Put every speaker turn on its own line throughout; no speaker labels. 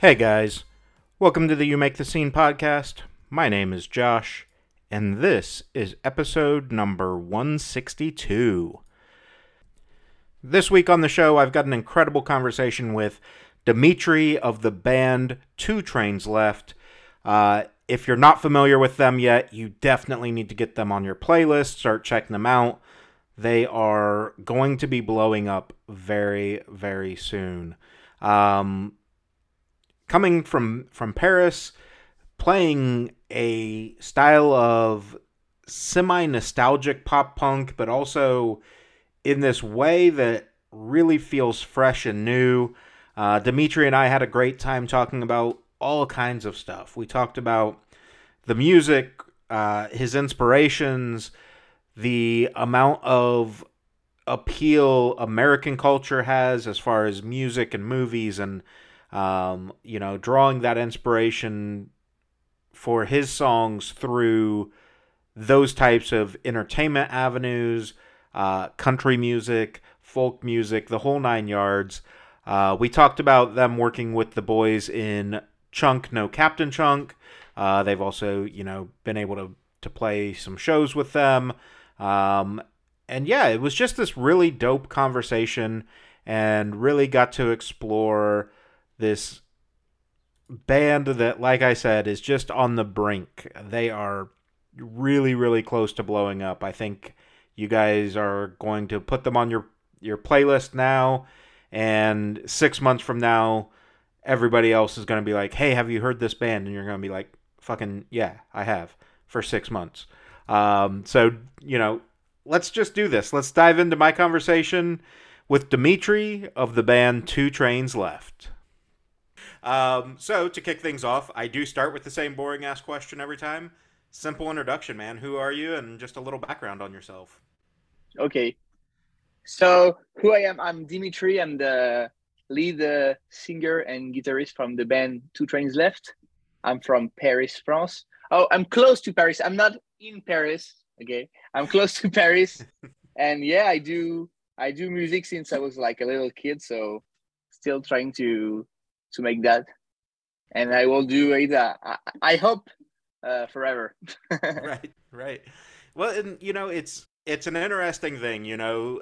Hey guys, welcome to the You Make the Scene podcast. My name is Josh, and this is episode number 162. This week on the show, I've got an incredible conversation with Dimitri of the band Two Trains Left. Uh, if you're not familiar with them yet, you definitely need to get them on your playlist, start checking them out. They are going to be blowing up very, very soon. Um, coming from from Paris, playing a style of semi nostalgic pop punk, but also in this way that really feels fresh and new. Uh, Dimitri and I had a great time talking about all kinds of stuff. We talked about the music, uh, his inspirations, the amount of appeal American culture has as far as music and movies, and um, you know, drawing that inspiration for his songs through those types of entertainment avenues, uh, country music, folk music, the whole nine yards. Uh, we talked about them working with the boys in Chunk No Captain Chunk. Uh, they've also, you know, been able to to play some shows with them. Um, and yeah, it was just this really dope conversation, and really got to explore this band that, like I said, is just on the brink. They are really, really close to blowing up. I think you guys are going to put them on your your playlist now, and six months from now, everybody else is going to be like, "Hey, have you heard this band?" And you're going to be like, "Fucking yeah, I have for six months." Um, so you know, let's just do this. Let's dive into my conversation with Dimitri of the band Two Trains Left. Um, so to kick things off, I do start with the same boring ass question every time. Simple introduction, man. Who are you, and just a little background on yourself.
Okay. So who I am? I'm Dimitri. I'm the lead uh, singer and guitarist from the band Two Trains Left. I'm from Paris, France. Oh, I'm close to Paris. I'm not in Paris. Okay, I'm close to Paris, and yeah, I do I do music since I was like a little kid. So still trying to to make that, and I will do it. Uh, I, I hope uh, forever.
right, right. Well, and you know, it's it's an interesting thing. You know,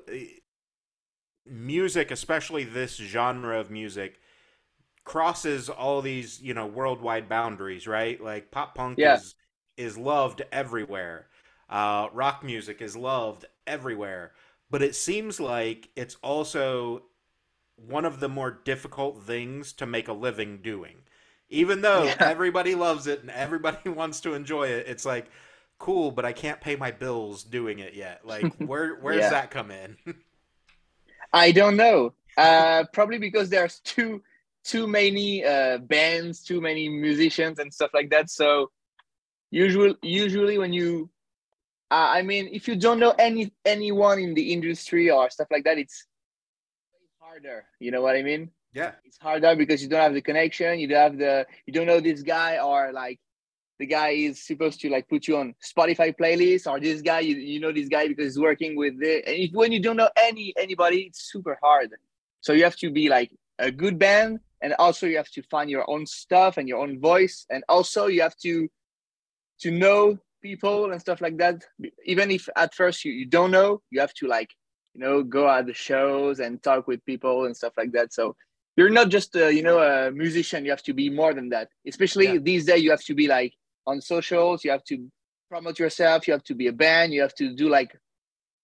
music, especially this genre of music, crosses all these you know worldwide boundaries. Right, like pop punk
Yeah.
is is loved everywhere. Uh, rock music is loved everywhere, but it seems like it's also one of the more difficult things to make a living doing. Even though
Yeah.
everybody loves it and everybody wants to enjoy it, it's like cool, but I can't pay my bills doing it yet. Like where where does that come in?
I don't know. Uh, probably because there's too too many uh, bands, too many musicians and stuff like that. So usually, usually when you, uh, I mean, if you don't know any anyone in the industry or stuff like that, it's harder. You know what I mean?
yeah.
It's harder because you don't have the connection. You don't have the. You don't know this guy or like. The guy is supposed to like put you on Spotify playlist, or this guy you, you know this guy because he's working with the. And if, when you don't know any anybody, it's super hard. So you have to be like a good band, and also you have to find your own stuff and your own voice, and also you have to to know people and stuff like that. Even if at first you, you don't know, you have to like you know go at the shows and talk with people and stuff like that. So you're not just a, you know a musician. You have to be more than that. Especially
Yeah.
these days, you have to be like on socials. You have to promote yourself. You have to be a band. You have to do like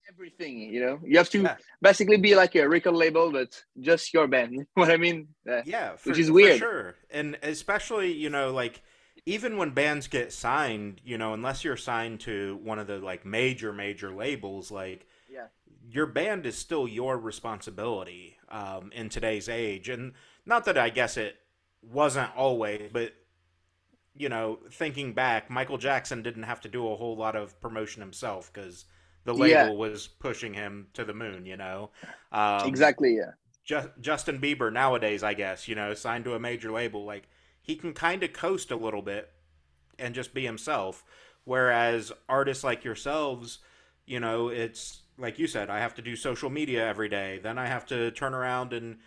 everything. You know, you have to
Yeah.
basically be like a record label, but just your band. You know what I mean? Uh,
Yeah, for,
Which is
for
weird.
sure. And especially, you know, like even when bands get signed, you know, unless you're signed to one of the like major major labels, like
Yeah.
your band is still your responsibility um, in today's age. And not that I guess it wasn't always, but you know, thinking back, Michael Jackson didn't have to do a whole lot of promotion himself because the label
Yeah.
was pushing him to the moon. You know, um,
exactly. Yeah.
Ju- Justin Bieber nowadays, I guess, you know, signed to a major label, like he can kind of coast a little bit and just be himself. Whereas artists like yourselves, you know, it's like you said, I have to do social media every day. Then I have to turn around and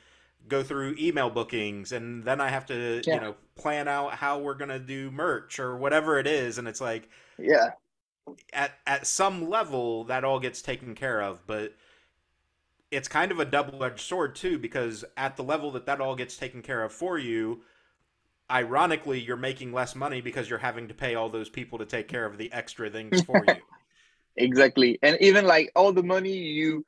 go through email bookings and then I have to, yeah. you know, plan out how we're going to do merch or whatever it is and it's like
yeah.
At at some level that all gets taken care of, but it's kind of a double-edged sword too because at the level that that all gets taken care of for you, ironically you're making less money because you're having to pay all those people to take care of the extra things for you.
Exactly. And even like all the money you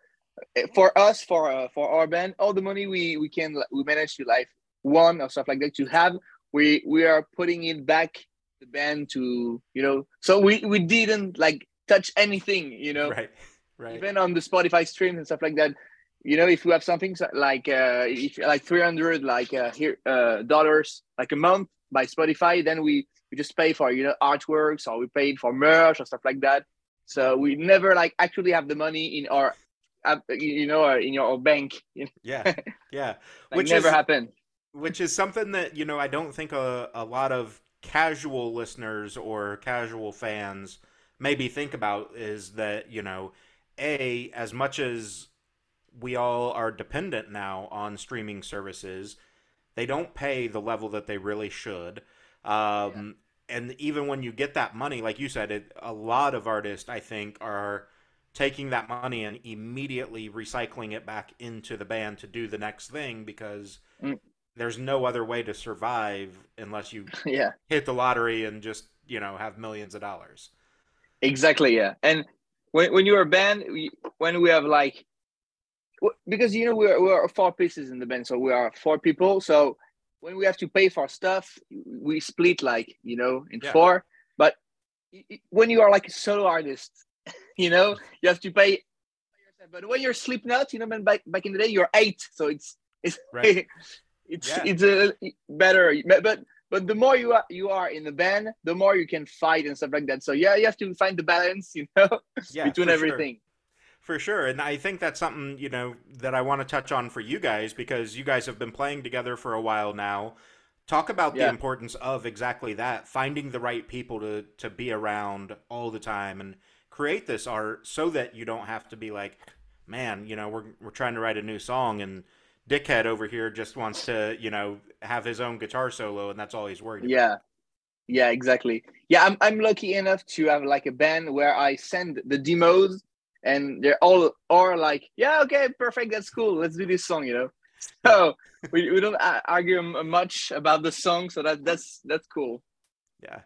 for us for uh, for our band all the money we we can we manage to like one or stuff like that to have we we are putting it back the band to you know so we we didn't like touch anything you know?
Right. Right.
Even on the spotify streams and stuff like that you know if we have something like uh if like 300 like uh here uh dollars like a month by spotify then we we just pay for you know artworks or we paid for merch or stuff like that so we never like actually have the money in our you know, uh, in your bank.
yeah, yeah,
like which never is, happened.
Which is something that you know I don't think a, a lot of casual listeners or casual fans maybe think about is that you know, a as much as we all are dependent now on streaming services, they don't pay the level that they really should. Um, yeah. And even when you get that money, like you said, it, a lot of artists I think are taking that money and immediately recycling it back into the band to do the next thing because mm. there's no other way to survive unless you
yeah.
hit the lottery and just you know have millions of dollars
exactly yeah and when, when you're a band we, when we have like because you know we're, we're four pieces in the band so we are four people so when we have to pay for stuff we split like you know in yeah. four but when you are like a solo artist you know, you have to pay. But when you're Slipknot, you know, man, back back in the day, you're eight, so it's it's right. it's yeah. it's a better. But but the more you are you are in the band, the more you can fight and stuff like that. So yeah, you have to find the balance, you know, yeah, between everything.
Sure. For sure, and I think that's something you know that I want to touch on for you guys because you guys have been playing together for a while now. Talk about yeah. the importance of exactly that, finding the right people to to be around all the time and create this art so that you don't have to be like, man, you know, we're we're trying to write a new song and dickhead over here just wants to, you know, have his own guitar solo and that's all he's worried about.
Yeah. Yeah, exactly. Yeah, I'm I'm lucky enough to have like a band where I send the demos and they're all are like, yeah, okay, perfect, that's cool. Let's do this song, you know. So we, we don't uh, argue much about the song, so that that's that's cool.
Yeah,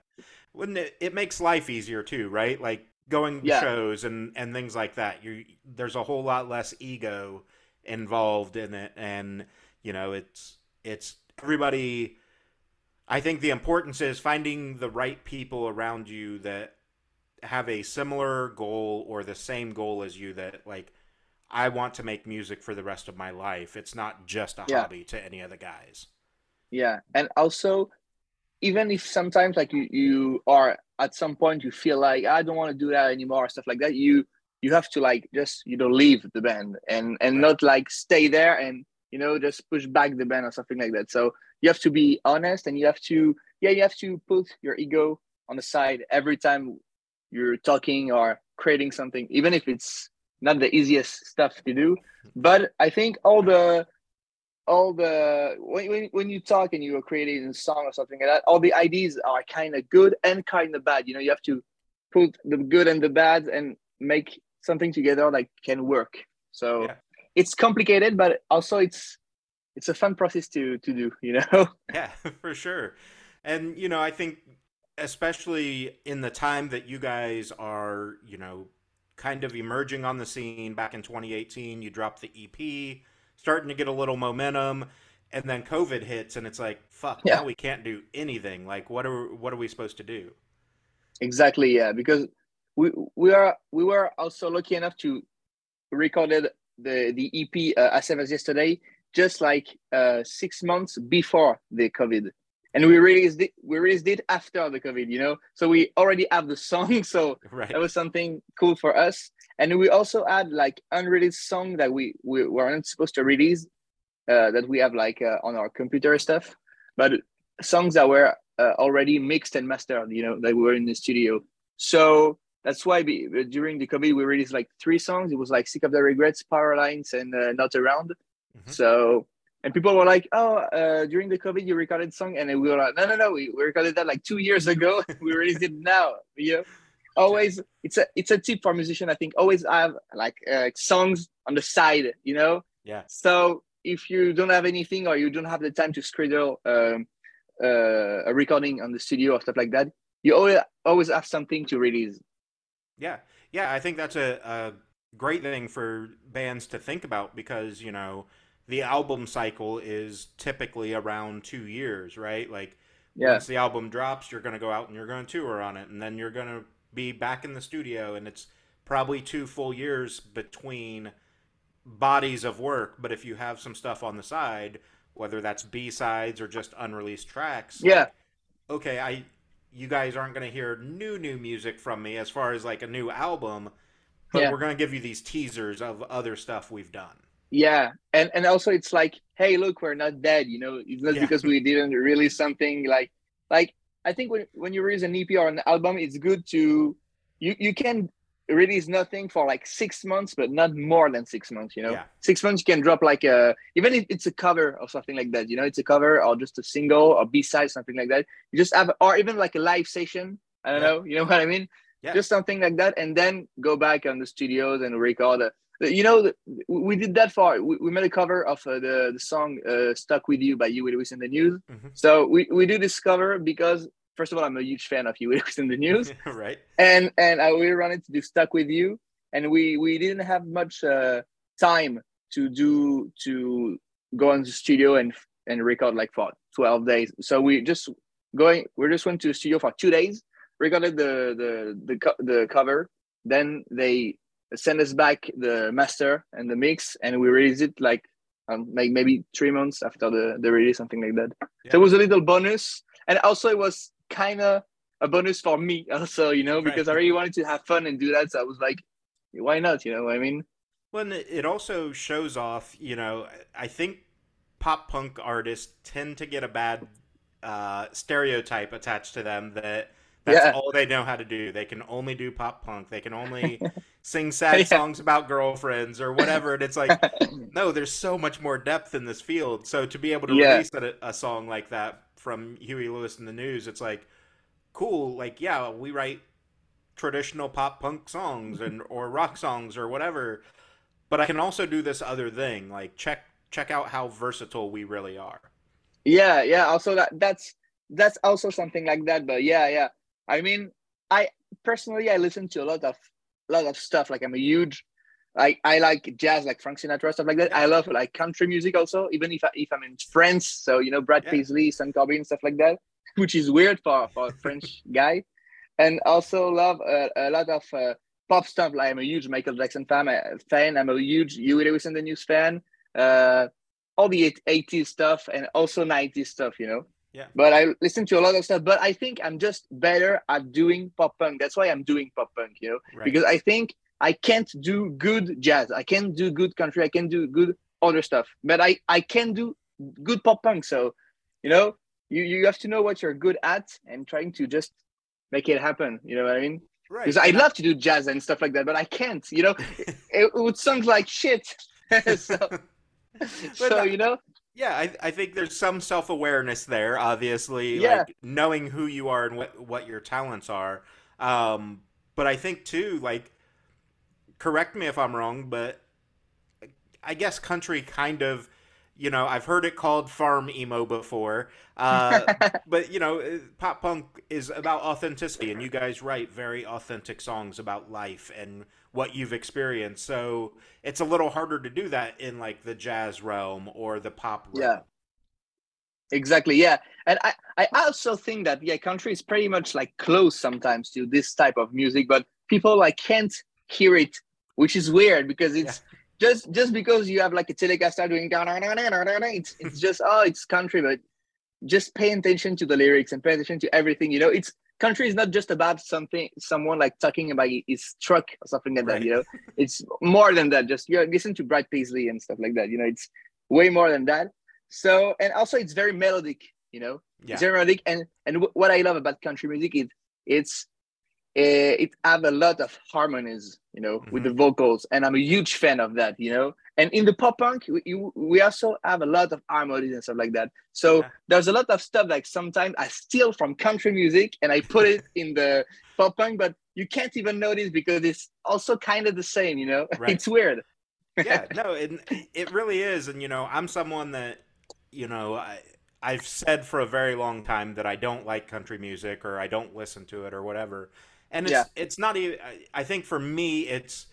wouldn't it? It makes life easier too, right? Like going yeah. shows and and things like that. You there's a whole lot less ego involved in it, and you know it's it's everybody. I think the importance is finding the right people around you that have a similar goal or the same goal as you. That like, I want to make music for the rest of my life. It's not just a yeah. hobby to any of the guys.
Yeah, and also even if sometimes like you, you are at some point you feel like I don't want to do that anymore, stuff like that, you you have to like just you know leave the band and and not like stay there and you know just push back the band or something like that. So you have to be honest and you have to yeah you have to put your ego on the side every time you're talking or creating something, even if it's not the easiest stuff to do. But I think all the all the when, when, when you talk and you are creating a song or something like that all the ideas are kind of good and kind of bad you know you have to put the good and the bad and make something together that can work so yeah. it's complicated but also it's it's a fun process to to do you know
yeah for sure and you know i think especially in the time that you guys are you know kind of emerging on the scene. Back in 2018 you dropped the ep starting to get a little momentum and then covid hits and it's like fuck yeah. now we can't do anything. Like what are what are we supposed to do?
Exactly yeah because we we are we were also lucky enough to recorded the the ep uh, as of yesterday just like uh, six months before the covid and we released it we released it after the covid you know? So we already have the song so right. that was something cool for us. And we also add like unreleased song that we we weren't supposed to release uh, that we have like uh, on our computer stuff but songs that were uh, already mixed and mastered you know that we were in the studio. So that's why we, during the covid we released like three songs. It was like sick of the regrets power lines and uh, not around. Mm-hmm. so and people were like, "Oh, uh, during the COVID, you recorded song," and we were like, "No, no, no, we, we recorded that like two years ago. we released it now." You know, always it's a it's a tip for musician. I think always have like uh, songs on the side. You know.
Yeah.
So if you don't have anything or you don't have the time to schedule um, uh, a recording on the studio or stuff like that, you always always have something to release.
Yeah, yeah, I think that's a, a great thing for bands to think about because you know the album cycle is typically around two years, right? Like
Yeah.
once the album drops, you're going to go out and you're going to tour on it, and then you're going to be back in the studio, and it's probably two full years between bodies of work. But if you have some stuff on the side, whether that's B sides or just unreleased tracks,
Yeah.
like, okay, I you guys aren't going to hear new new music from me as far as like a new album, but
Yeah.
we're going to give you these teasers of other stuff we've done.
Yeah, and and also it's like, hey, look, we're not dead. You know, it's not
Yeah.
because we didn't release something like like I think when when you release an EP or an album, it's good to you you can release nothing for like six months, but not more than six months. You know,
Yeah.
six months you can drop like a even if it's a cover or something like that. You know, it's a cover or just a single or B side something like that. You just have or even like a live session. I don't
Yeah.
know. You know what I mean? Just something like that, and then go back on the studios and record. A, you know, we did that for we, we made a cover of uh, the the song uh, "Stuck with You" by Huey Lewis and the News.
Mhm.
So we we do this cover because first of all, I'm a huge fan of Huey Lewis and the News,
right?
and and I we wanted to do "Stuck with You," and we we didn't have much uh, time to do to go in the studio and and record like for 12 days. So we just going we just went to the studio for two days, recorded the the the the cover, then they send us back the master and the mix, and we release it like um, like maybe three months after the the release, something like that. So it was a little bonus, and also it was kind of a bonus for me also, you know, because I really wanted to have fun and do that. So I was like, why not? You know what I mean?
Well, it it also shows off, you know, I think pop punk artists tend to get a bad uh, stereotype attached to them that that's
Yeah.
all they know how to do. They can only do pop punk. They can only sing sad
Yeah.
songs about girlfriends or whatever. And it's like, no, there's so much more depth in this field. So to be able to
Yeah.
release a, a song like that from Huey Lewis and the News, it's like, cool. Like, yeah, we write traditional pop punk songs and or rock songs or whatever, but I can also do this other thing. Like, check check out how versatile we really are.
yeah yeah also that that's that's also something like that but yeah yeah i mean i personally i listen to a lot of lot of stuff like i'm a huge like i like jazz like frank sinatra stuff like that
Yeah.
i love like country music also even if I, if i'm in france so you know brad
Yeah.
paisley Sean corbin stuff like that which is weird for for a french guy and also love a, a lot of uh, pop stuff like i'm a huge michael jackson fan, uh, fan i'm a huge huey lewis and the news fan uh all the 80s stuff and also 90s stuff, you know.
Yeah.
But I listen to a lot of stuff, but I think I'm just better at doing pop punk. That's why I'm doing pop punk, you know,
Right.
because I think I can't do good jazz. I can't do good country. I can do good other stuff, but I, I can do good pop punk. So, you know, you, you have to know what you're good at and trying to just make it happen. You know what I mean?
right.
Because I'd love to do jazz and stuff like that, but I can't, you know, it, it would sound like shit. so, so
I-
you know,
Yeah, I, I think there's some self awareness there. Obviously,
Yeah.
like knowing who you are and what what your talents are. Um, but I think too, like, correct me if I'm wrong, but I guess country kind of, you know, I've heard it called farm emo before. Uh, but you know, pop punk is about authenticity, and you guys write very authentic songs about life and what you've experienced. So it's a little harder to do that in like the jazz realm or the pop realm.
Yeah. Exactly. Yeah. And I, I also think that yeah, country is pretty much like close sometimes to this type of music, but people like can't hear it, which is weird because it's just just because you have like a Telecaster doing it's it's just oh it's country, but just pay attention to the lyrics and pay attention to everything. You know, it's country is not just about something someone like talking about his truck or something like
Right.
that. You know, it's more than that. Just you know, listen to Brad Paisley and stuff like that. You know, it's way more than that. So and also it's very melodic. You know,
Yeah.
it's very melodic. And and wh- what I love about country music is it's uh, it have a lot of harmonies, you know, mm-hmm. with the vocals, and I'm a huge fan of that, you know. And in the pop punk, we, we also have a lot of harmonies and stuff like that. So yeah. there's a lot of stuff like sometimes I steal from country music and I put it in the pop punk, but you can't even notice because it's also kind of the same, you know. Right. It's weird.
yeah, no, it it really is, and you know, I'm someone that you know I I've said for a very long time that I don't like country music or I don't listen to it or whatever. And it's yeah. it's not even I think for me it's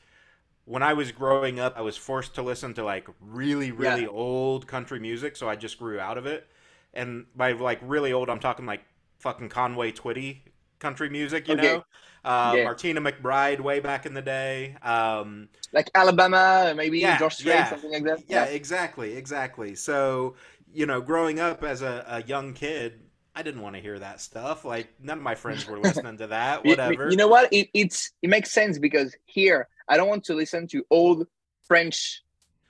when I was growing up I was forced to listen to like really really yeah. old country music so I just grew out of it. And by like really old I'm talking like fucking Conway Twitty country music, you okay. know. Uh, yeah. Martina McBride way back in the day. Um,
like Alabama, maybe yeah, George Strait, yeah. something like that.
Yeah, yeah, exactly, exactly. So you know, growing up as a, a young kid, I didn't want to hear that stuff. Like none of my friends were listening to that. Whatever.
You, you know what? It, it's it makes sense because here I don't want to listen to old French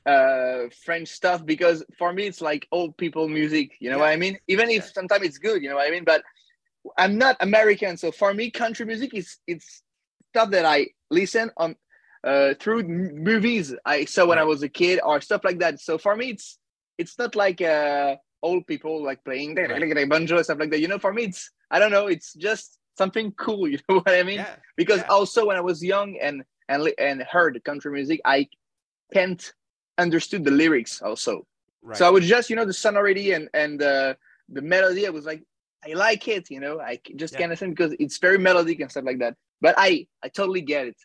uh French stuff because for me it's like old people music. You know yeah. what I mean? Even if sometimes it's good, you know what I mean? But I'm not American, so for me, country music is it's stuff that I listen on uh through movies I saw when. I was a kid or stuff like that. So for me, it's it's not like uh, old people like playing right. banjo stuff like that. You know, for me, it's I don't know. It's just something cool. You know what I mean? Yeah. Because yeah. also when I was young and and and heard country music, I can't understood the lyrics also. Right. So I was just you know the sonority and and the the melody. I was like I like it. You know, I just yeah. can't understand because it's very melodic and stuff like that. But I I totally get it.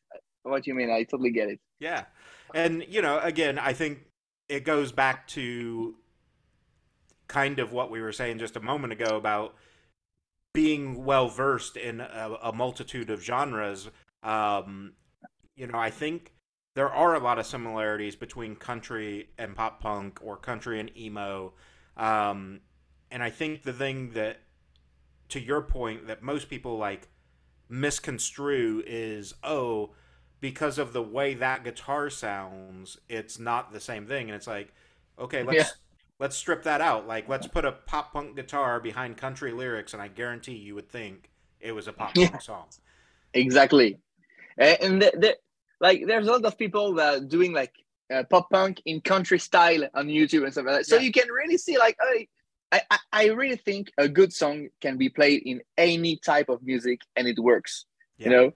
What you mean? I totally get it.
Yeah, and you know, again, I think it goes back to kind of what we were saying just a moment ago about being well versed in a, a, multitude of genres. Um, you know, I think there are a lot of similarities between country and pop punk or country and emo. Um, and I think the thing that, to your point, that most people like misconstrue is, oh, because of the way that guitar sounds, it's not the same thing. And it's like, okay, let's yeah. let's strip that out. Like, let's put a pop punk guitar behind country lyrics, and I guarantee you would think it was a pop punk yeah. song.
Exactly, and the, the, like, there's a lot of people that are doing like uh, pop punk in country style on YouTube and stuff like that. So yeah. you can really see, like, I, I, I really think a good song can be played in any type of music and it works. You know,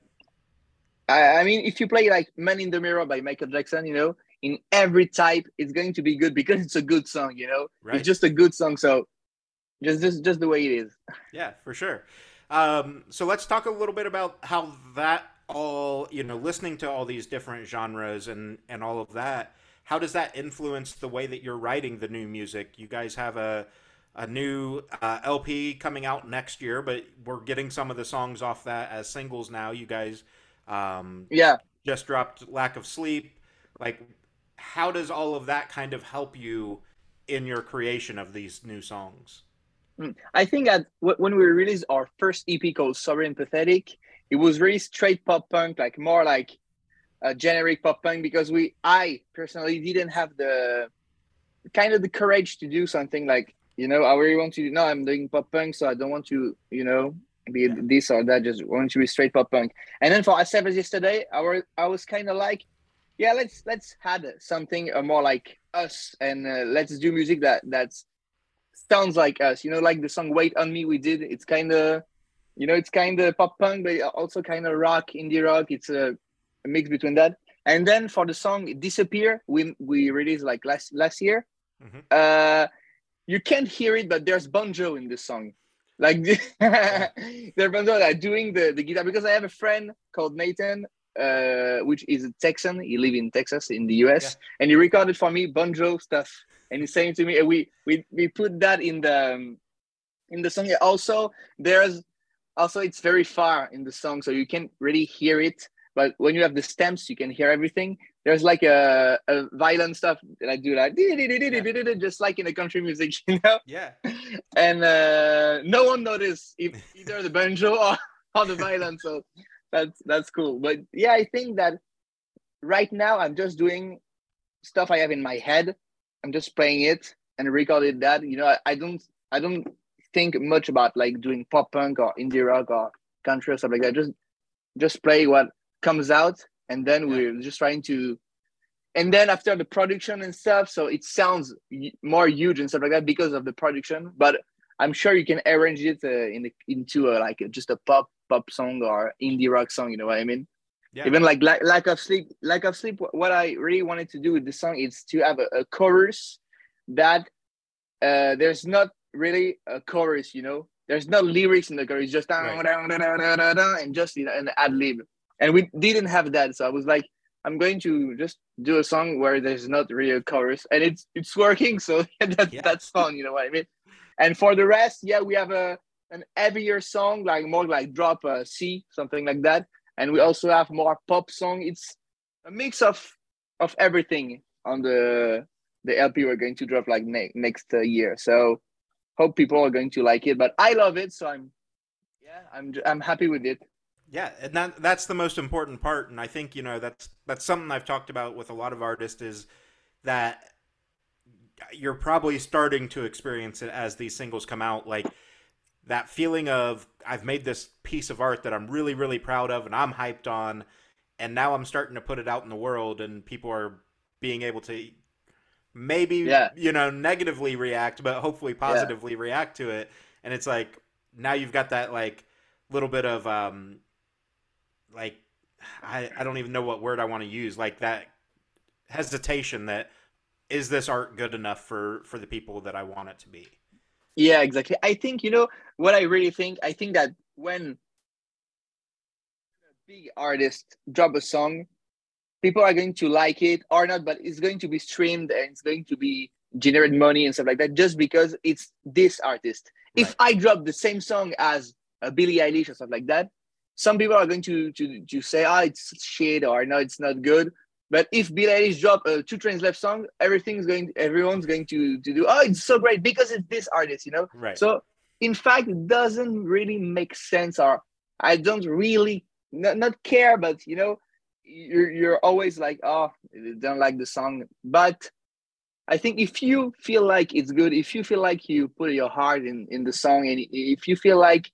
I, I mean, if you play like "Man in the Mirror" by Michael Jackson, you know, in every type, it's going to be good because it's a good song. You know, right. it's just a good song. So just just just the way it is.
Yeah, for sure. Um, so let's talk a little bit about how that all you know, listening to all these different genres and and all of that. How does that influence the way that you're writing the new music? You guys have a a new uh, LP coming out next year, but we're getting some of the songs off that as singles now. You guys um,
yeah.
Just dropped Lack of Sleep. Like, how does all of that kind of help you in your creation of these new songs?
Hmm. I think that when we released our first EP called Sorry and Pathetic, it was really straight pop punk, like more like a generic pop punk because we, I personally didn't have the kind of the courage to do something like, you know, I really want to, no, I'm doing pop punk, so I don't want to, you know, be yeah. this or that. Just want to be straight pop punk. And then for As of Yesterday, I was I was kind of like, yeah, let's let's add something uh, more like us, and uh, let's do music that that sounds like us. You know, like the song "Wait on Me" we did. It's kind of, you know, it's kind of pop punk, but also kind of rock, indie rock. It's a, a mix between that. And then for the song "Disappear," we we released like last last year. Mm-hmm. Uh, you can't hear it, but there's banjo in this song like they're like doing the, the guitar because I have a friend called Nathan, uh, which is a Texan. He live in Texas in the US, yeah. and he recorded for me banjo stuff. And he's saying to me, we we we put that in the um, in the song. Also, there's also it's very far in the song, so you can't really hear it. But when you have the stems, you can hear everything there's like a, a violent stuff that I do like yeah. just like in the country music, you know?
Yeah.
And uh, no one noticed either the banjo or, or the violin, so that's that's cool. But yeah, I think that right now I'm just doing stuff I have in my head. I'm just playing it and recorded that. You know, I, I don't I don't think much about like doing pop punk or indie rock or country or stuff like that. Just just play what comes out and then we're just trying to and then after the production and stuff so it sounds more huge and stuff like that because of the production but i'm sure you can arrange it uh, in the, into a, like a, just a pop pop song or indie rock song you know what i mean yeah. even like lack, lack of sleep lack of sleep what i really wanted to do with this song is to have a, a chorus that uh, there's not really a chorus you know? There's no lyrics in the chorus just down, right. down, down, down, down, down, and just you know an ad lib. And we didn't have that so i was like i'm going to just do a song where there's not really a chorus and it's it's working so that, yeah. that's fun you know what i mean? And for the rest yeah we have a an heavier song like more like drop a c something like that. And we also have more pop song. It's a mix of of everything on the the lp we're going to drop like ne- next uh, year. So hope people are going to like it but i love it so i'm yeah i'm i'm happy with it.
Yeah, and that that's the most important part, and I think you know that's that's something I've talked about with a lot of artists is that you're probably starting to experience it as these singles come out, like that feeling of I've made this piece of art that I'm really really proud of and I'm hyped on, and now I'm starting to put it out in the world, and people are being able to maybe yeah. you know negatively react, but hopefully positively yeah. react to it, and it's like now you've got that like little bit of um like I, I don't even know what word I want to use like that hesitation that is this art good enough for for the people that I want it to be
yeah exactly I think you know what I really think I think that when a big artist drop a song people are going to like it or not but it's going to be streamed and it's going to be generate money and stuff like that just because it's this artist right. if I drop the same song as a Billie Eilish or stuff like that some people are going to to, to say, ah, oh, it's shit or no, it's not good. But if Billie Eilish drop a two trains left song, everything's going, everyone's going to to do. Oh, it's so great because it's this artist, you know.
Right.
So in fact, it doesn't really make sense, or I don't really not, not care, but you know, you're you're always like, oh, don't like the song, but. I think if you feel like it's good, if you feel like you put your heart in, in the song, and if you feel like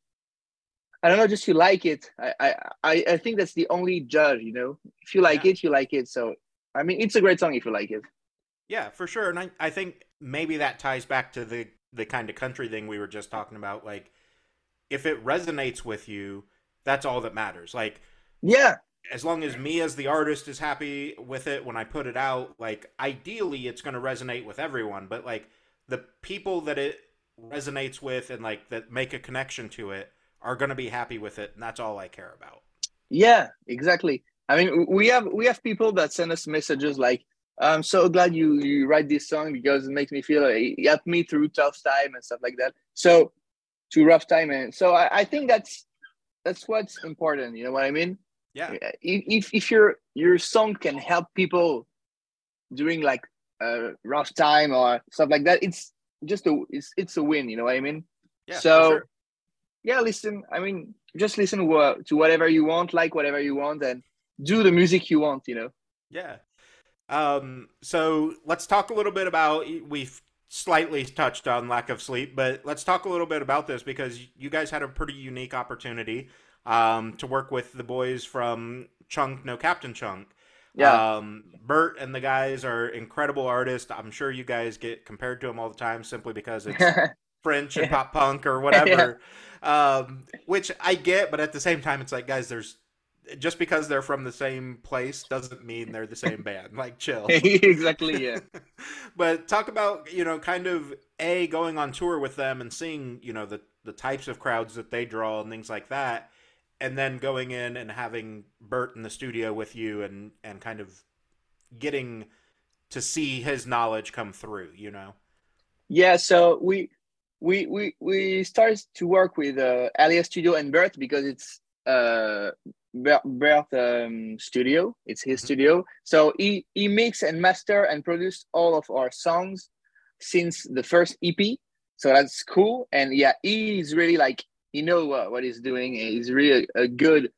I don't know, just you like it. I, I, I think that's the only judge, you know. If you like yeah. it, you like it. So, I mean, it's a great song if you like it.
Yeah, for sure. And I, I think maybe that ties back to the the kind of country thing we were just talking about. Like, if it resonates with you, that's all that matters. Like,
yeah,
as long as me as the artist is happy with it when I put it out, like, ideally, it's going to resonate with everyone. But like the people that it resonates with and like that make a connection to it are going to be happy with it, and that's all I care about.
Yeah, exactly. I mean, we have we have people that send us messages like, "I'm so glad you you write this song because it makes me feel like it helped me through tough time and stuff like that." So, to rough time, and so I, I think that's that's what's important. You know what I mean?
Yeah.
If if your your song can help people during like a rough time or stuff like that, it's just a it's it's a win. You know what I mean?
Yeah.
So. Sure yeah, listen. I mean, just listen to whatever you want, like whatever you want, and do the music you want. You know.
Yeah. Um. So let's talk a little bit about we've slightly touched on lack of sleep, but let's talk a little bit about this because you guys had a pretty unique opportunity um, to work with the boys from Chunk No Captain Chunk.
Yeah.
Um, Bert and the guys are incredible artists. I'm sure you guys get compared to them all the time simply because it's French and pop punk or whatever. Yeah. Um, which I get, but at the same time, it's like, guys, there's just because they're from the same place doesn't mean they're the same band. Like, chill.
exactly. Yeah.
but talk about you know, kind of a going on tour with them and seeing you know the the types of crowds that they draw and things like that, and then going in and having Bert in the studio with you and and kind of getting to see his knowledge come through. You know.
Yeah. So we we we we started to work with uh, Alias Studio and Bert because it's uh Bert um, studio. It's his mm-hmm. studio. So he he mix and master and produce all of our songs since the first EP. So that's cool. And yeah, he's really like he know uh, what he's doing. He's really a, good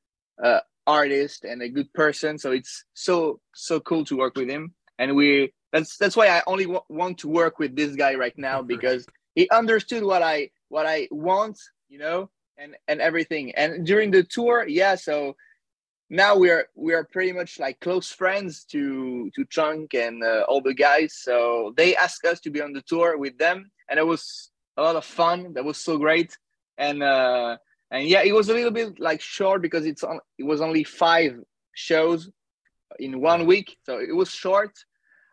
uh, artist and a good person. So it's so so cool to work with him. And we that's that's why I only w- want to work with this guy right now because he understood what I what I want, you know, and and everything. And during the tour, yeah, so now we're we are pretty much like close friends to to Chunk and uh, all the guys. So they asked us to be on the tour with them, and it was a lot of fun. That was so great, and uh, and yeah, it was a little bit like short because it's on. It was only five shows in one week, so it was short.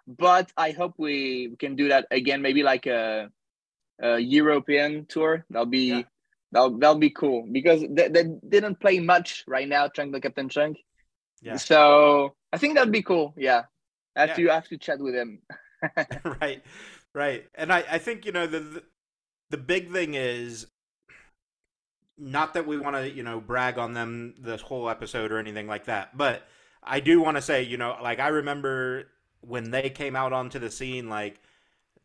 But I hope we, we can do that again. Maybe like a, a European tour. That'll be. Yeah That'll that'll be cool because they, they didn't play much right now, Chunk the Captain Chunk. Yeah. So I think that'd be cool. Yeah. I have yeah. to I have to chat with him.
right. Right. And I, I think, you know, the, the the big thing is not that we want to, you know, brag on them this whole episode or anything like that, but I do want to say, you know, like I remember when they came out onto the scene, like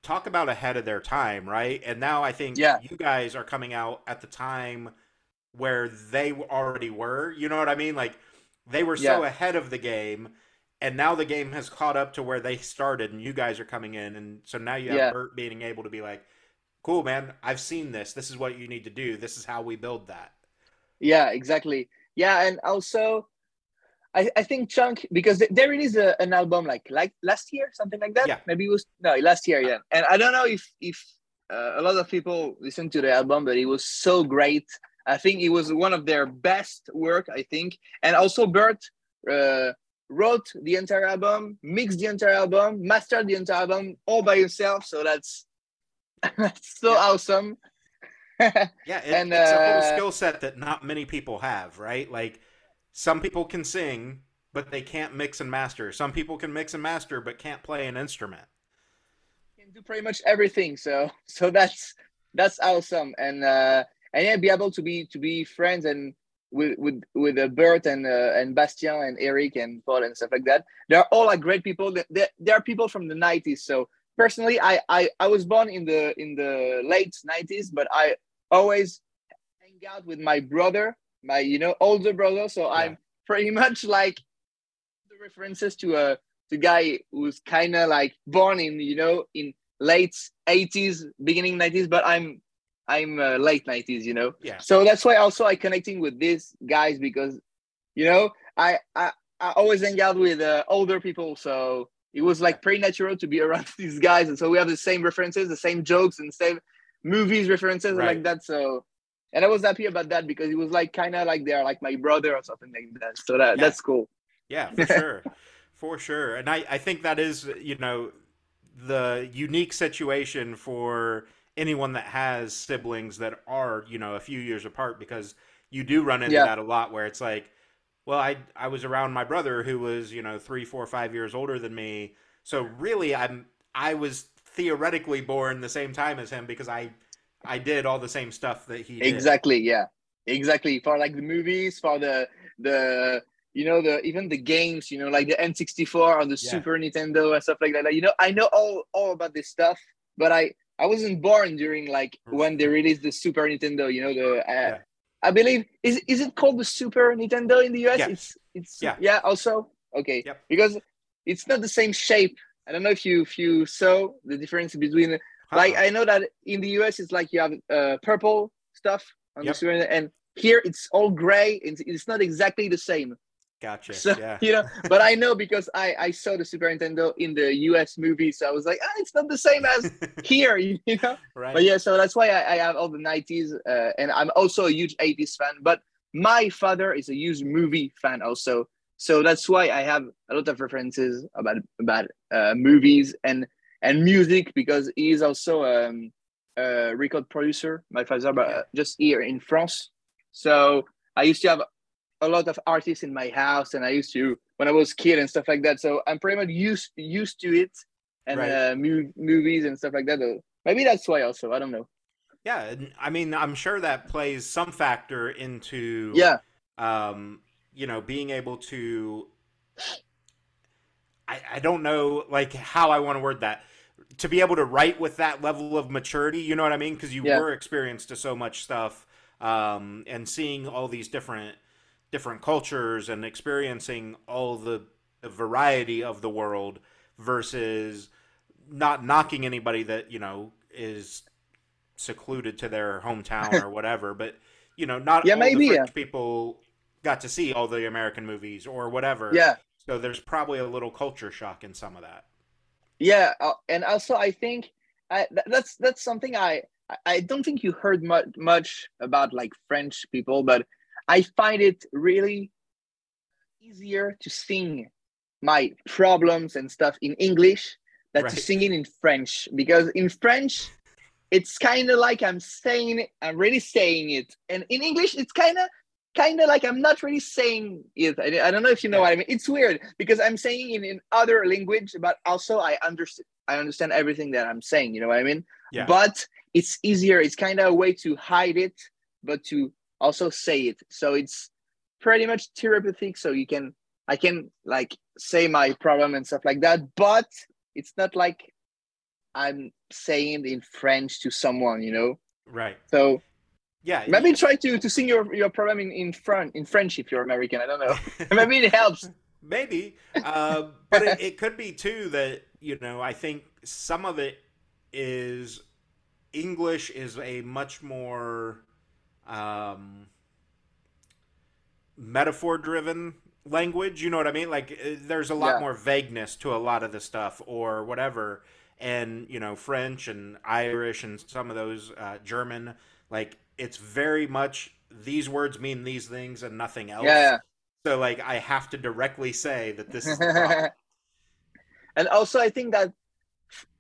talk about ahead of their time, right? And now I think yeah. you guys are coming out at the time where they already were. You know what I mean? Like they were so yeah. ahead of the game, and now the game has caught up to where they started, and you guys are coming in, and so now you have yeah. Bert being able to be like, "Cool, man, I've seen this. This is what you need to do. This is how we build that."
Yeah, exactly. Yeah, and also I, I think Chunk because they released a, an album like like last year, something like that.
Yeah.
Maybe it was no last year, yeah. And I don't know if if uh, a lot of people listened to the album, but it was so great. I think it was one of their best work. I think, and also Bert uh, wrote the entire album, mixed the entire album, mastered the entire album all by himself. So that's that's so yeah. awesome.
yeah, it, and, it's uh, a whole uh, skill set that not many people have, right? Like some people can sing, but they can't mix and master. Some people can mix and master, but can't play an instrument.
Can do pretty much everything. So so that's that's awesome. And uh, and yeah, be able to be to be friends and with with with uh, Bert and uh, and Bastien and Eric and Paul and stuff like that. They're all like great people. They they are people from the '90s. So personally, I I I was born in the in the late '90s, but I always hang out with my brother my you know older brother. So yeah. i'm pretty much like the references to a to guy who's kind of like born in you know in late 80s beginning 90s but i'm i'm uh, late 90s you know?
Yeah.
So that's why also i connecting with these guys because you know i i, I always hang out with uh, older people. So it was like pretty natural to be around these guys and so we have the same references the same jokes and same movies references right. like that so and I was happy about that because it was like kind of like they're like my brother or something like that. So that yeah. that's cool.
Yeah, for sure, for sure. And I I think that is you know the unique situation for anyone that has siblings that are you know a few years apart because you do run into yeah. that a lot where it's like well i i was around my brother who was you know three four five years older than me so really i'm i was theoretically born the same time as him because i I did all the same stuff that he
did. Exactly, yeah. Exactly. For like the movies, for the the you know the even the games, you know, like the N64 or the yeah. Super Nintendo and stuff like that. Like, you know, I know all all about this stuff, but I I wasn't born during like when they released the Super Nintendo, you know, the uh, yeah. I believe is is it called the Super Nintendo in the US?
Yes.
It's it's
yeah,
yeah also okay.
Yep.
Because it's not the same shape. I don't know if you if you saw the difference between like I know that in the US it's like you have uh, purple stuff on yep. the screen, and here it's all gray. It's, it's not exactly the same.
Gotcha.
So
yeah.
you know, but I know because I I saw the Super Nintendo in the US movie, so I was like, ah, it's not the same as here, you know.
Right.
But yeah, so that's why I, I have all the '90s, uh, and I'm also a huge '80s fan. But my father is a huge movie fan also, so that's why I have a lot of references about about uh, movies and and music because he is also um, a record producer, my father, but uh, just here in France. So I used to have a lot of artists in my house, and I used to when I was kid and stuff like that. So I'm pretty much used used to it, and right. uh, mu- movies and stuff like that. Maybe that's why also I don't know.
Yeah, I mean, I'm sure that plays some factor into
yeah,
um, you know, being able to I, I don't know like how I want to word that to be able to write with that level of maturity, you know what I mean? Because you yeah. were experienced to so much stuff, um, and seeing all these different different cultures and experiencing all the, variety of the world versus not knocking anybody that you know is secluded to their hometown or whatever, but you know, not
yeah,
all
maybe,
the
yeah.
people got to see all the American movies or whatever.
Yeah.
So there's probably a little culture shock in some of that.
Yeah, uh, and also I think I, that's that's something I I don't think you heard much much about like French people, but I find it really easier to sing my problems and stuff in English than
Right.
to sing it in French because in French it's kind of like I'm saying it, I'm really saying it, and in English it's kind of kind of like I'm not really saying it. I, I don't know if you know
Yeah.
what I mean. It's weird because I'm saying it in other language, but also I understand I understand everything that I'm saying. You know what I mean?
Yeah.
But it's easier. It's kind of a way to hide it, but to also say it. So it's pretty much therapeutic. So you can I can like say my problem and stuff like that, but it's not like I'm saying in French to someone. You know?
Right.
So
Yeah.
maybe try to to sing your your problem in in front in French if you're American. I don't know. maybe it helps.
Maybe, uh, but it, it could be too that you know. I think some of it is English is a much more um, metaphor-driven language. You know what I mean? Like, uh, there's a lot
Yeah.
more vagueness to a lot of the stuff, or whatever. And you know, French and Irish and some of those uh, German, like it's very much these words mean these things and nothing else.
Yeah.
So like I have to directly say that this is
and also I think that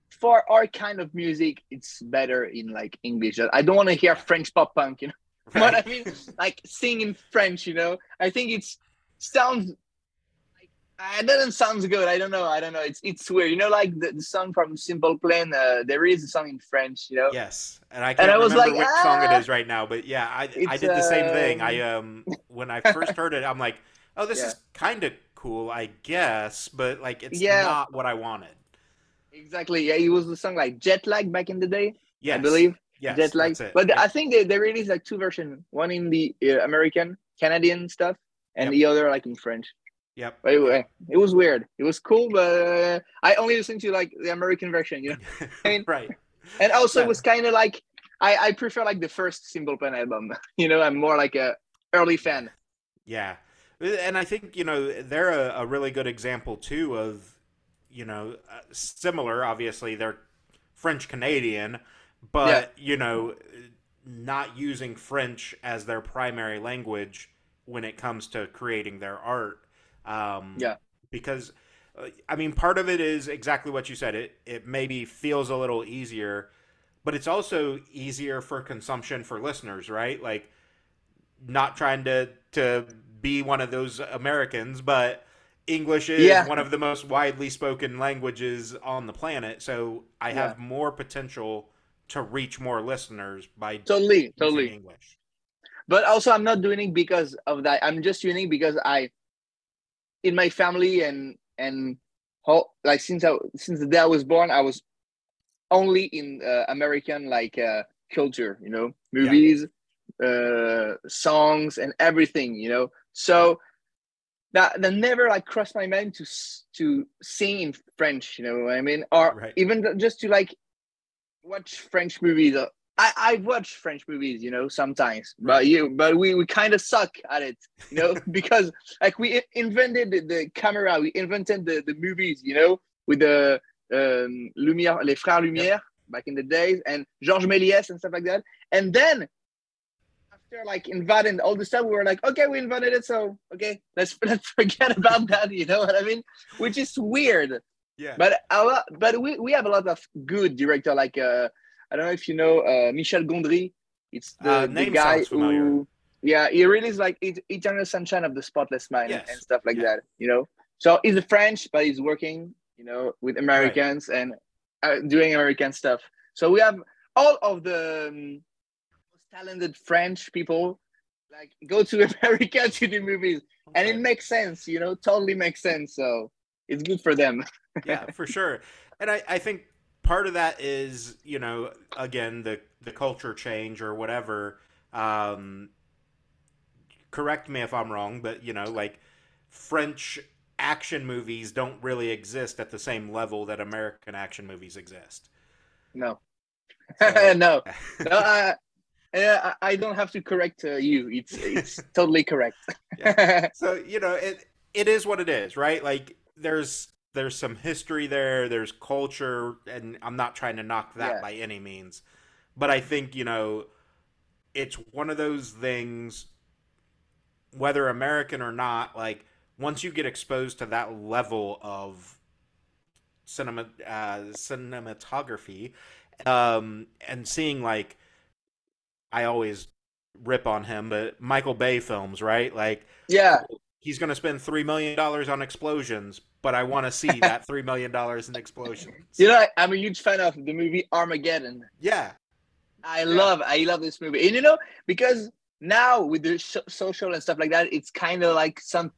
for our kind of music, it's better in like English. I don't want to hear French pop punk, you know what I mean? Like sing in French, you know. I think it's sounds like it doesn't sound good. I don't know. I don't know. It's it's weird. You know, like the, the song from Simple Plan. Uh, there is a song in French. You know.
Yes, and I can't
I was
remember
like,
which song it
"Ah."
right now, but yeah, I I did the same thing.
um,
I um when I first heard it, I'm like, oh, this is kind of cool, I guess, but like it's
Yeah.
not what I wanted.
Exactly. Yeah, it was the song like Jet Lag back in the day.
Yes,
I believe.
Yes,
Jet Lag. But
Yeah.
I think they, they released like two versions. One in the uh, American, Canadian stuff, and
Yep.
the other like in French.
yep,
But anyway, it was weird. It was cool, but uh, I only listened to like the American version, you know. I mean-
right.
And also,
Yeah.
it was kind of like I I prefer like the first Simple Plan album. You know, I'm more like a early fan.
Yeah, and I think you know they're a, a really good example too of you know uh, similar. Obviously, they're French Canadian, but you know not using French as their primary language when it comes to creating their art. Um,
Yeah.
because uh, I mean, part of it is exactly what you said. It it maybe feels a little easier, but it's also easier for consumption for listeners, right? Like not trying to to be one of those Americans, but English is
Yeah.
one of the most widely spoken languages on the planet. So I have more potential to reach more listeners by
Totally, totally.
English.
But also, I'm not doing it because of that. I'm just doing it because I, in my family and and how like since I since the day I was born, I was only in uh, American like uh, culture. You know, movies, uh, songs, and everything. You know, so. That, that never like crossed my mind to to sing in French, you know what I mean, or
Right.
even just to like watch French movies. Uh, I I watch French movies, you know, sometimes,
Right.
but you but we we kind of suck at it, you know, because like we invented the, the camera, we invented the, the movies, you know, with the um, Lumière, les frères Lumière back in the days, and Georges Méliès and stuff like that, and then after like inventing all the stuff, we were like, okay, we invented it, so okay, let's let's forget about that, you know what I mean? Which is weird
Yeah.
but a lot, but we, we have a lot of good director like uh I don't know if you know uh Michel Gondry. It's the,
Uh,
the guy who yeah he released like Et- Eternal Sunshine of the Spotless Mind
Yes.
and stuff like
Yeah.
that. You know, so he's a French, but he's working you know with Americans and uh, doing American stuff. So we have all of the um, most talented French people like go to America to do movies, and it makes sense. You know, totally makes sense. So it's good for them.
yeah, for sure. And I, I think part of that is, you know, again, the, the culture change or whatever. Um, correct me if I'm wrong, but, you know, like French action movies don't really exist at the same level that American action movies exist.
No,
So-
no, no. I, uh, I don't have to correct uh, you. It's it's totally correct.
yeah. So you know it it is what it is, right? Like there's there's some history there, there's culture, and I'm not trying to knock that yeah. by any means, but I think you know it's one of those things, whether American or not, like once you get exposed to that level of cinema uh, cinematography um, and seeing like I always rip on him, but Michael Bay films, right? Like,
yeah,
he's going to spend three million dollars on explosions, but I want to see that three million dollars in explosions.
You know, I'm a huge fan of the movie Armageddon.
Yeah,
I yeah. love, I love this movie, and you know, because now with the sh- social and stuff like that, it's kind of like some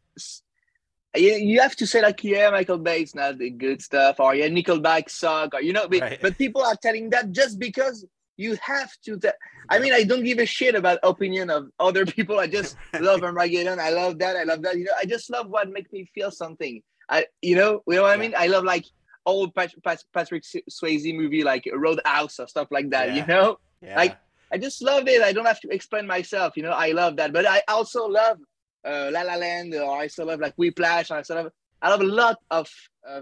you, you have to say like yeah michael bay's not the good stuff or yeah nickelback suck or you know but, right. but people are telling that just because you have to te- i mean i don't give a shit about opinion of other people. I just love armageddon. I love that. I love that. You know i just love what makes me feel something. I you know you know what i mean? I love like old Pat- Pat- patrick swayze movie like roadhouse or stuff like that yeah. you know? Yeah. like i just love it. I don't have to explain myself you know? I love that. But i also love uh, La La Land, or I still love like Whiplash. I still love I love a lot of uh,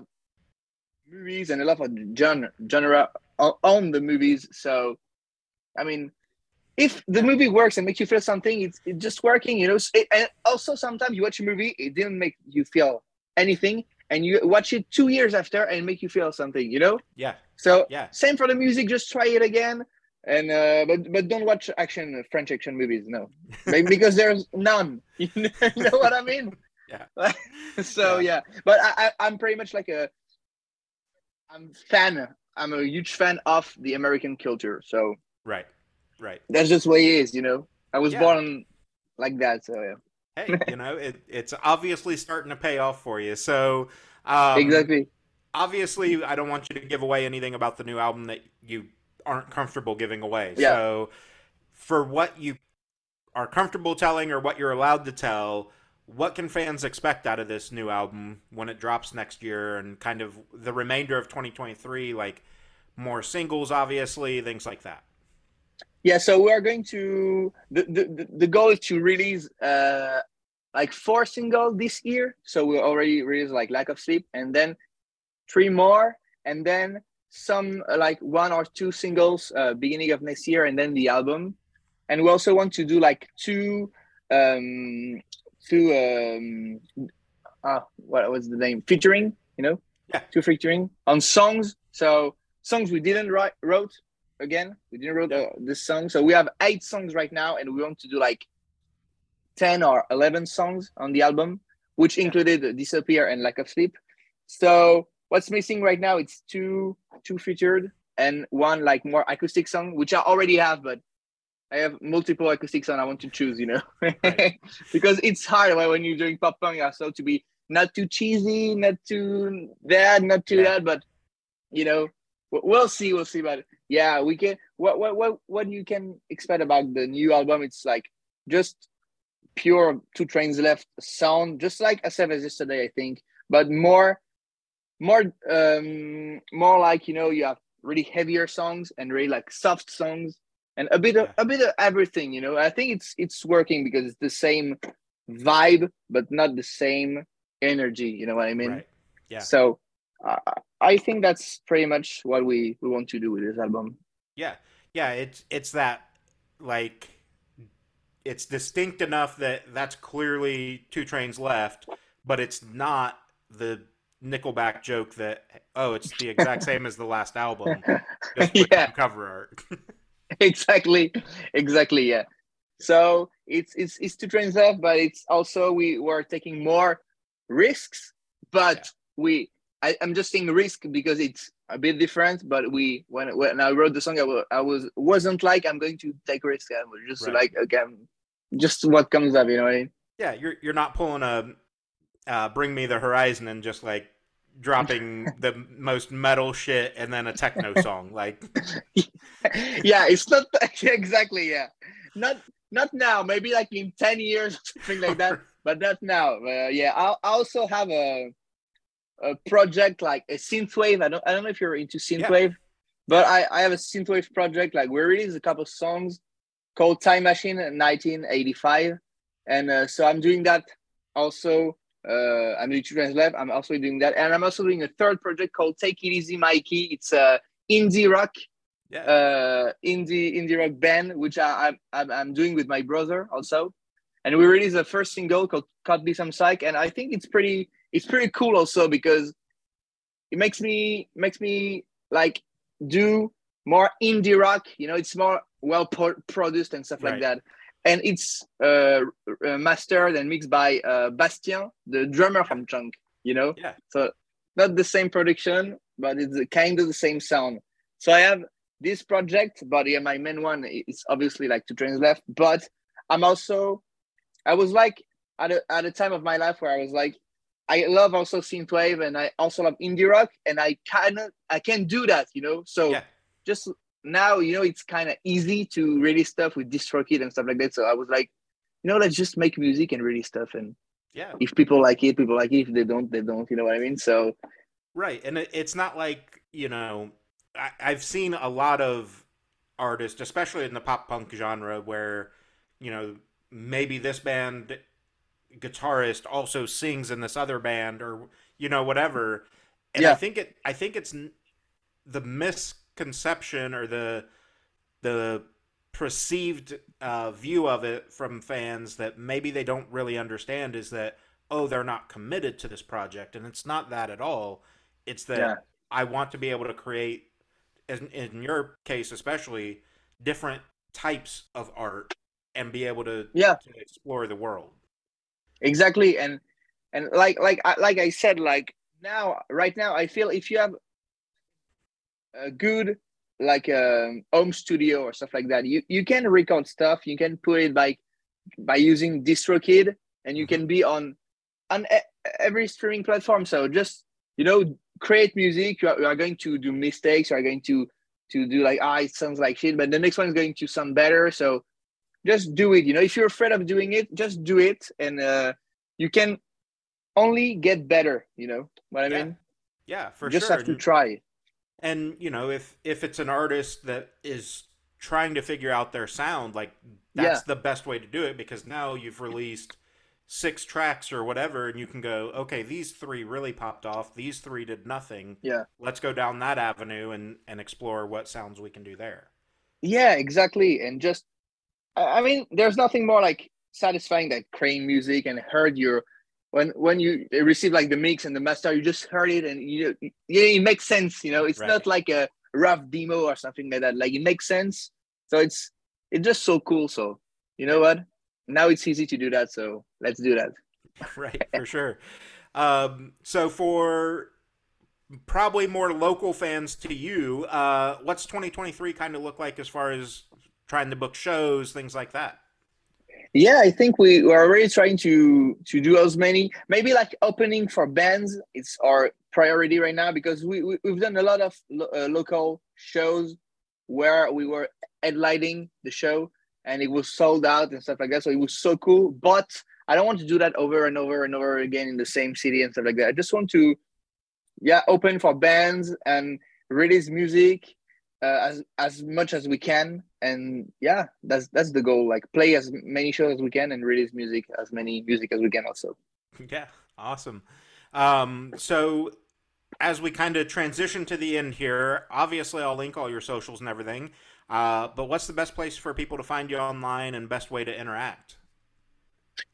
movies and a lot of genre genre on the movies. So, I mean, if the movie works and makes you feel something, it's, it's just working, you know. It, and also, sometimes you watch a movie, it didn't make you feel anything, and you watch it two years after and make you feel something, you know.
Yeah.
So
yeah.
Same for the music. Just try it again and uh, but but don't watch action French action movies. No, because there's none. You know what I mean?
Yeah.
so yeah. yeah, but I, I am pretty much like a I'm fan. I'm a huge fan of the American culture. So
right, right.
That's just the way it is. You know, I was yeah. born like that. So yeah.
hey, you know, it, it's obviously starting to pay off for you. So um,
exactly.
Obviously, I don't want you to give away anything about the new album that you aren't comfortable giving away.
Yeah.
So for what you are comfortable telling or what you're allowed to tell, what can fans expect out of this new album when it drops next year and kind of the remainder of 2023 like more singles obviously things like that
yeah so we are going to the the, the goal is to release uh like four singles this year. So we already released like lack of sleep and then three more and then some uh, like one or two singles uh, beginning of next year and then the album. And we also want to do like two um two um uh, what was the name? Featuring you know?
Yeah.
Two featuring on songs. So songs we didn't write wrote again we didn't wrote uh, this song. So we have eight songs right now and we want to do like 10 or 11 songs on the album which included disappear and lack of sleep so what's missing right now it's two two featured and one like more acoustic song which i already have but i have multiple acoustic songs i want to choose you know? Right. because it's hard when you're doing pop punk so to be not too cheesy not too that not too yeah. that but you know we'll see we'll see but yeah we can what what what what you can expect about the new album it's like just pure two trains left sound just like As of Yesterday i think but more more um more like you know you have really heavier songs and really like soft songs and a bit of a bit of everything you know? I think it's it's working because it's the same vibe but not the same energy you know what i mean?
Right. yeah.
So i think that's pretty much what we we want to do with this album
yeah yeah it's it's that like it's distinct enough that that's clearly two trains left but it's not the Nickelback joke that oh, it's the exact same as the last album,
yeah,
cover art.
exactly, exactly, yeah. So it's it's it's two trains left, but it's also we were taking more risks, but yeah. we I, am just saying risk because it's a bit different. But we when when I wrote the song, I was I was wasn't like I'm going to take risk. I was just right. like again, just what comes up, you know what I mean?
Yeah, you're you're not pulling a uh, Bring Me the Horizon and just like dropping the most metal shit and then a techno song like
yeah it's not exactly yeah not not now maybe like in 10 years something like that but not now uh, yeah i also have a a project like a synthwave i don't i don't know if you're into synthwave yeah. but i i have a synthwave project like we released a couple songs called Time Machine 1985, and uh, so I'm doing that also. Uh, I'm doing Children's Lab. I'm also doing that, and I'm also doing a third project called Take It Easy, Mikey. It's a indie rock,
Yeah.
uh, indie indie rock band, which I, I I'm, I'm doing with my brother also, and we released the first single called "Cut Me Some Psych," and I think it's pretty it's pretty cool also because it makes me makes me like do more indie rock. You know, it's more well pro- produced and stuff
Right.
like that. And it's uh, uh, mastered and mixed by uh, Bastien, the drummer from Chunk. You know,
Yeah.
so not the same production, but it's kind of the same sound. So I have this project, but yeah, my main one is obviously like Two Trains Left. But I'm also, I was like at a at a time of my life where I was like, I love also synthwave and I also love indie rock, and I kind of I can do that, you know. So
Yeah.
just now, you know, it's kind of easy to release stuff with DistroKid and stuff like that. So I was like, you know, let's just make music and release stuff, and
Yeah.
if people like it, people like it. If they don't, they don't. You know what I mean? So
Right, and it's not like you know, I, I've seen a lot of artists, especially in the pop punk genre, where you know maybe this band guitarist also sings in this other band, or you know whatever. And I think it, I think it's the misconception or the the perceived uh, view of it from fans that maybe they don't really understand is that oh they're not committed to this project and it's not that at all it's that
Yeah.
i want to be able to create in, in your case especially different types of art and be able to,
Yeah.
to explore the world
exactly and and like like I- like i said like now right now i feel if you have a good like um home studio or stuff like that you you can record stuff you can put it by by using distrokid and you can be on on every streaming platform. So just you know create music you are, you are going to do mistakes you are going to to do like ah it sounds like shit but the next one is going to sound better. So just do it. You know if you're afraid of doing it just do it. And uh you can only get better you know what i
Yeah,
mean?
Yeah for sure.
you just
sure.
have to try
and you know if if it's an artist that is trying to figure out their sound like that's the best way to do it because now you've released six tracks or whatever and you can go okay these three really popped off. These three did nothing.
Yeah.
let's go down that avenue and and explore what sounds we can do there.
Yeah exactly. And just i mean there's nothing more like satisfying than crane music and heard your when when you receive like the mix and the master you just heard it and you yeah it makes sense you know? It's
Right.
not like a rough demo or something like that. Like it makes sense. So it's it's just so cool. So you know what? Now it's easy to do that. So let's do that.
Right for sure. Um so for probably more local fans to you uh what's 2023 kind of look like as far as trying to book shows things like that.
Yeah i think we we're already trying to to do as many. Maybe like opening for bands it's our priority right now because we, we we've done a lot of lo- uh, local shows where we were headlighting the show and it was sold out and stuff like that. So it was so cool. But i don't want to do that over and over and over again in the same city and stuff like that. I just want to yeah open for bands and release music uh, as as much as we can and yeah that's that's the goal like play as many shows as we can and release music as many music as we can also
Yeah, awesome. Um, so as we kind of transition to the end here, obviously I'll link all your socials and everything. Uh, but what's the best place for people to find you online and best way to interact?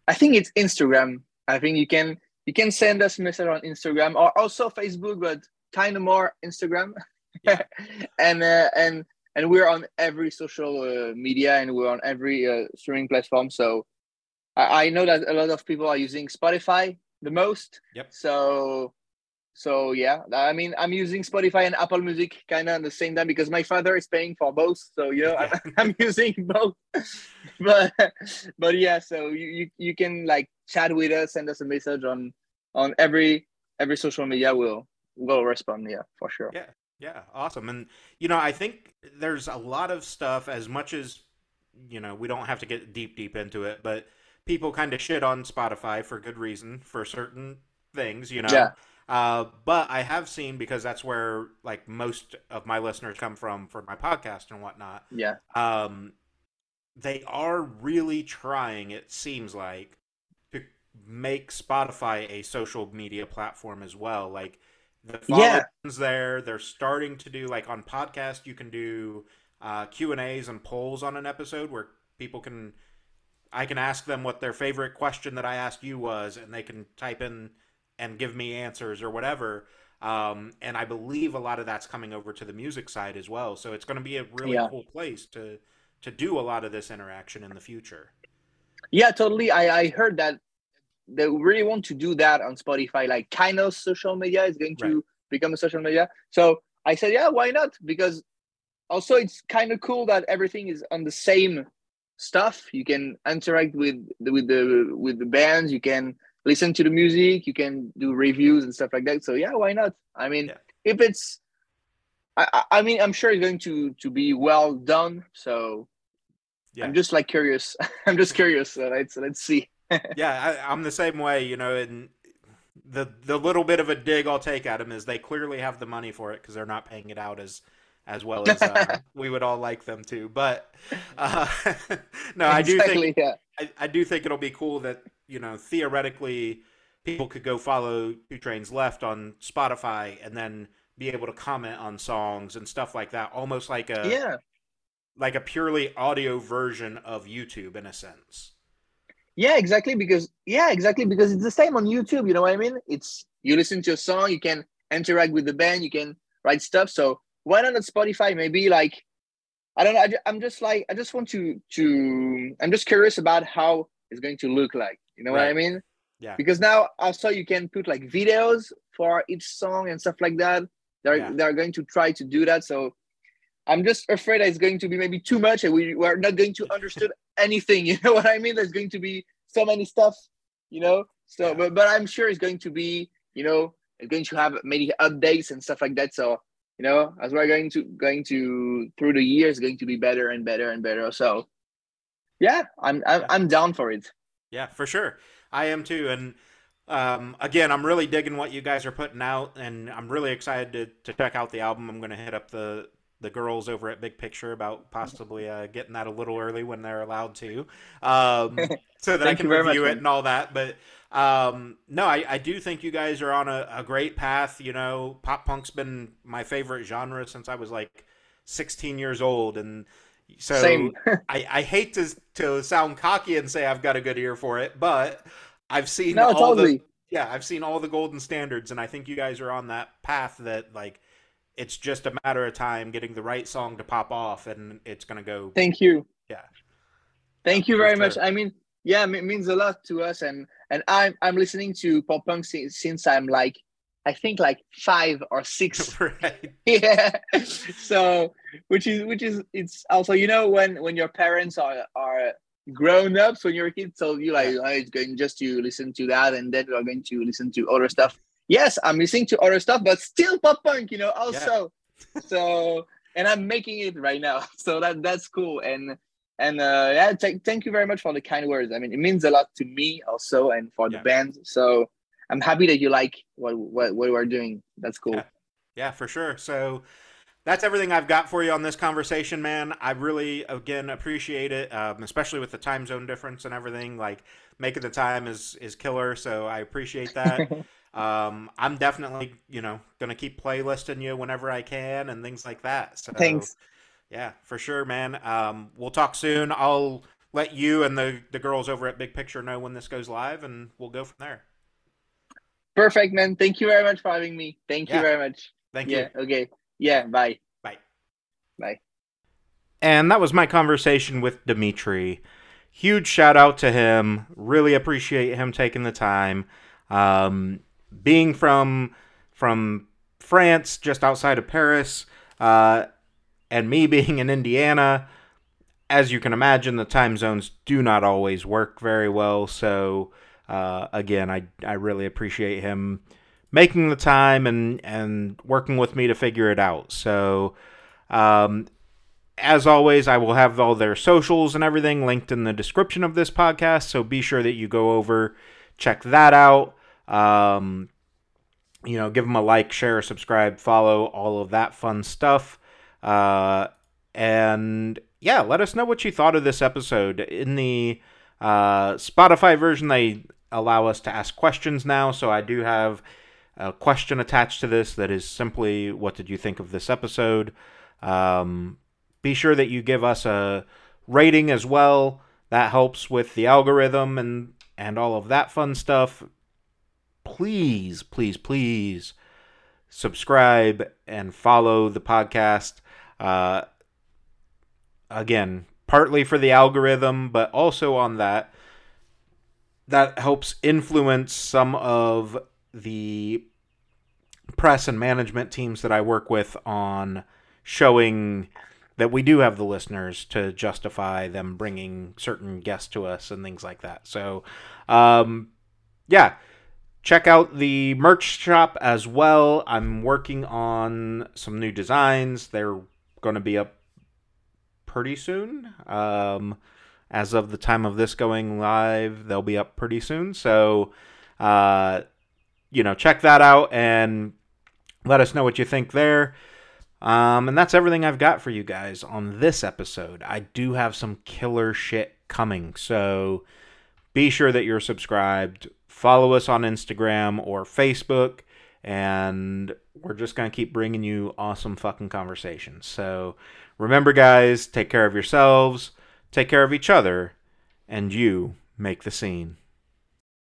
i think it's instagram i think you can you can send us a message on instagram or also facebook but kind of more instagram
Yeah.
and uh, and and we're on every social uh, media and we're on every uh, streaming platform. So I, I know that a lot of people are using spotify the most.
Yep.
so so yeah. I mean i'm using spotify and apple music kind of at the same time because my father is paying for both. So you know I'm, I'm using both. But but yeah so you, you you can like chat with us send us a message on on every every social media we'll we'll respond yeah for sure.
Yeah. Yeah, awesome. And you know, I think there's a lot of stuff as much as you know, we don't have to get deep deep into it, but people kind of shit on Spotify for good reason for certain things, you know.
Yeah.
Uh, but I have seen because that's where like most of my listeners come from for my podcast and whatnot.
yeah
Um, they are really trying, it seems like, to make Spotify a social media platform as well. Like the yeah. there. They're starting to do like on podcast, you can do uh, Q and A's and polls on an episode where people can. I can ask them what their favorite question that I asked you was, and they can type in and give me answers or whatever. Um, and I believe a lot of that's coming over to the music side as well. So it's going to be a really yeah. cool place to to do a lot of this interaction in the future.
Yeah, totally. I, I heard that they really want to do that on Spotify, like kind of social media is going to right. become a social media. So I said, yeah, why not? Because also it's kind of cool that everything is on the same stuff. You can interact with the, with the with the bands. You can listen to the music. You can do reviews and stuff like that. So yeah, why not? I mean, yeah. if it's, I, I mean, I'm sure it's going to to be well done. So yeah. I'm just like curious. I'm just curious. So let's let's see.
Yeah, I, am the same way. You know, and the the little bit of a dig I'll take at them is they clearly have the money for it because they're not paying it out as as well as uh, we would all like them to. But uh, no, I do think yeah. I, I do think it'll be cool that you know theoretically people could go follow Two Trains Left on Spotify and then be able to comment on songs and stuff like that, almost like a
yeah
like a purely audio version of YouTube in a sense.
Yeah, exactly. Because yeah, exactly because it's the same on YouTube. You know what I mean? It's you listen to a song, you can interact with the band, you can write stuff. So why not on Spotify? Maybe like I don't know. I, am just like I just want to to I'm just curious about how it's going to look like. You know right. what I mean?
Yeah.
Because now also you can put like videos for each song and stuff like that. They're yeah. they're going to try to do that. So I'm just afraid it's going to be maybe too much and we, we're not going to understand anything. You know what I mean? There's going to be so many stuff, you know? So, yeah. but, but I'm sure it's going to be, you know, it's going to have many updates and stuff like that. So, you know, as we're going to, going to through the years, going to be better and better and better. So yeah, I'm, I'm, yeah. I'm down for it.
Yeah, for sure. I am too. And, um, again, I'm really digging what you guys are putting out, and I'm really excited to, to check out the album. I'm going to hit up the the girls over at Big Picture about possibly uh, getting that a little early when they're allowed to, um, so that I can review much, it and all that. But um, no, I, I do think you guys are on a, a great path. You know, pop punk's been my favorite genre since I was like 16 years old, and so I, I hate to to sound cocky and say I've got a good ear for it, but I've seen no, all totally. the yeah I've seen all the golden standards, and I think you guys are on that path that like it's just a matter of time getting the right song to pop off, and it's gonna go.
Thank you.
Yeah.
Thank you very sure. much. I mean, yeah, it means a lot to us, and and I'm I'm listening to pop punk since, since I'm like I think like five or six.
right.
Yeah. so which is which is it's also you know when when your parents are are grown ups when you're a kid, so you like oh, going just to listen to that, and then you're going to listen to other stuff yes, I'm listening to other stuff, but still pop punk, you know, also. Yeah. so and I'm making it right now. So that that's cool. And and uh yeah, t- thank you very much for the kind words. I mean, it means a lot to me also and for the yeah. band. So I'm happy that you like what what, what we're doing. That's cool.
Yeah. yeah, for sure. So that's everything I've got for you on this conversation, man. I really, again, appreciate it, um, especially with the time zone difference and everything. Like making the time is is killer, so I appreciate that. Um, I'm definitely, you know, gonna keep playlisting you whenever I can and things like that. So
thanks.
Yeah, for sure, man. Um, we'll talk soon. I'll let you and the the girls over at Big Picture know when this goes live, and we'll go from there.
Perfect, man. Thank you very much for having me. Thank you yeah. very much.
Thank
yeah, you. Okay. Yeah. Bye.
Bye.
Bye.
And that was my conversation with Dimitri. Huge shout out to him. Really appreciate him taking the time. Um, being from from France, just outside of Paris, uh, and me being in Indiana, as you can imagine, the time zones do not always work very well. So uh, again, I I really appreciate him making the time and and working with me to figure it out. So. Um, as always, I will have all their socials and everything linked in the description of this podcast. So be sure that you go over, check that out. Um, you know, give them a like, share, subscribe, follow, all of that fun stuff. Uh, and yeah, let us know what you thought of this episode. In the uh, Spotify version, they allow us to ask questions now, so I do have a question attached to this that is simply, "What did you think of this episode?" Um, be sure that you give us a rating as well. That helps with the algorithm and and all of that fun stuff. Please, please, please subscribe and follow the podcast. Uh, again, partly for the algorithm, but also on that that helps influence some of the press and management teams that I work with on showing that we do have the listeners to justify them bringing certain guests to us and things like that. So, um, yeah, check out the merch shop as well. I'm working on some new designs. They're going to be up pretty soon. Um, as of the time of this going live, they'll be up pretty soon. So, uh, you know, check that out and let us know what you think there. Um, and that's everything I've got for you guys on this episode. I do have some killer shit coming, so be sure that you're subscribed. Follow us on Instagram or Facebook, and we're just going to keep bringing you awesome fucking conversations. So, Remember, guys, take care of yourselves, take care of each other, and you make the scene.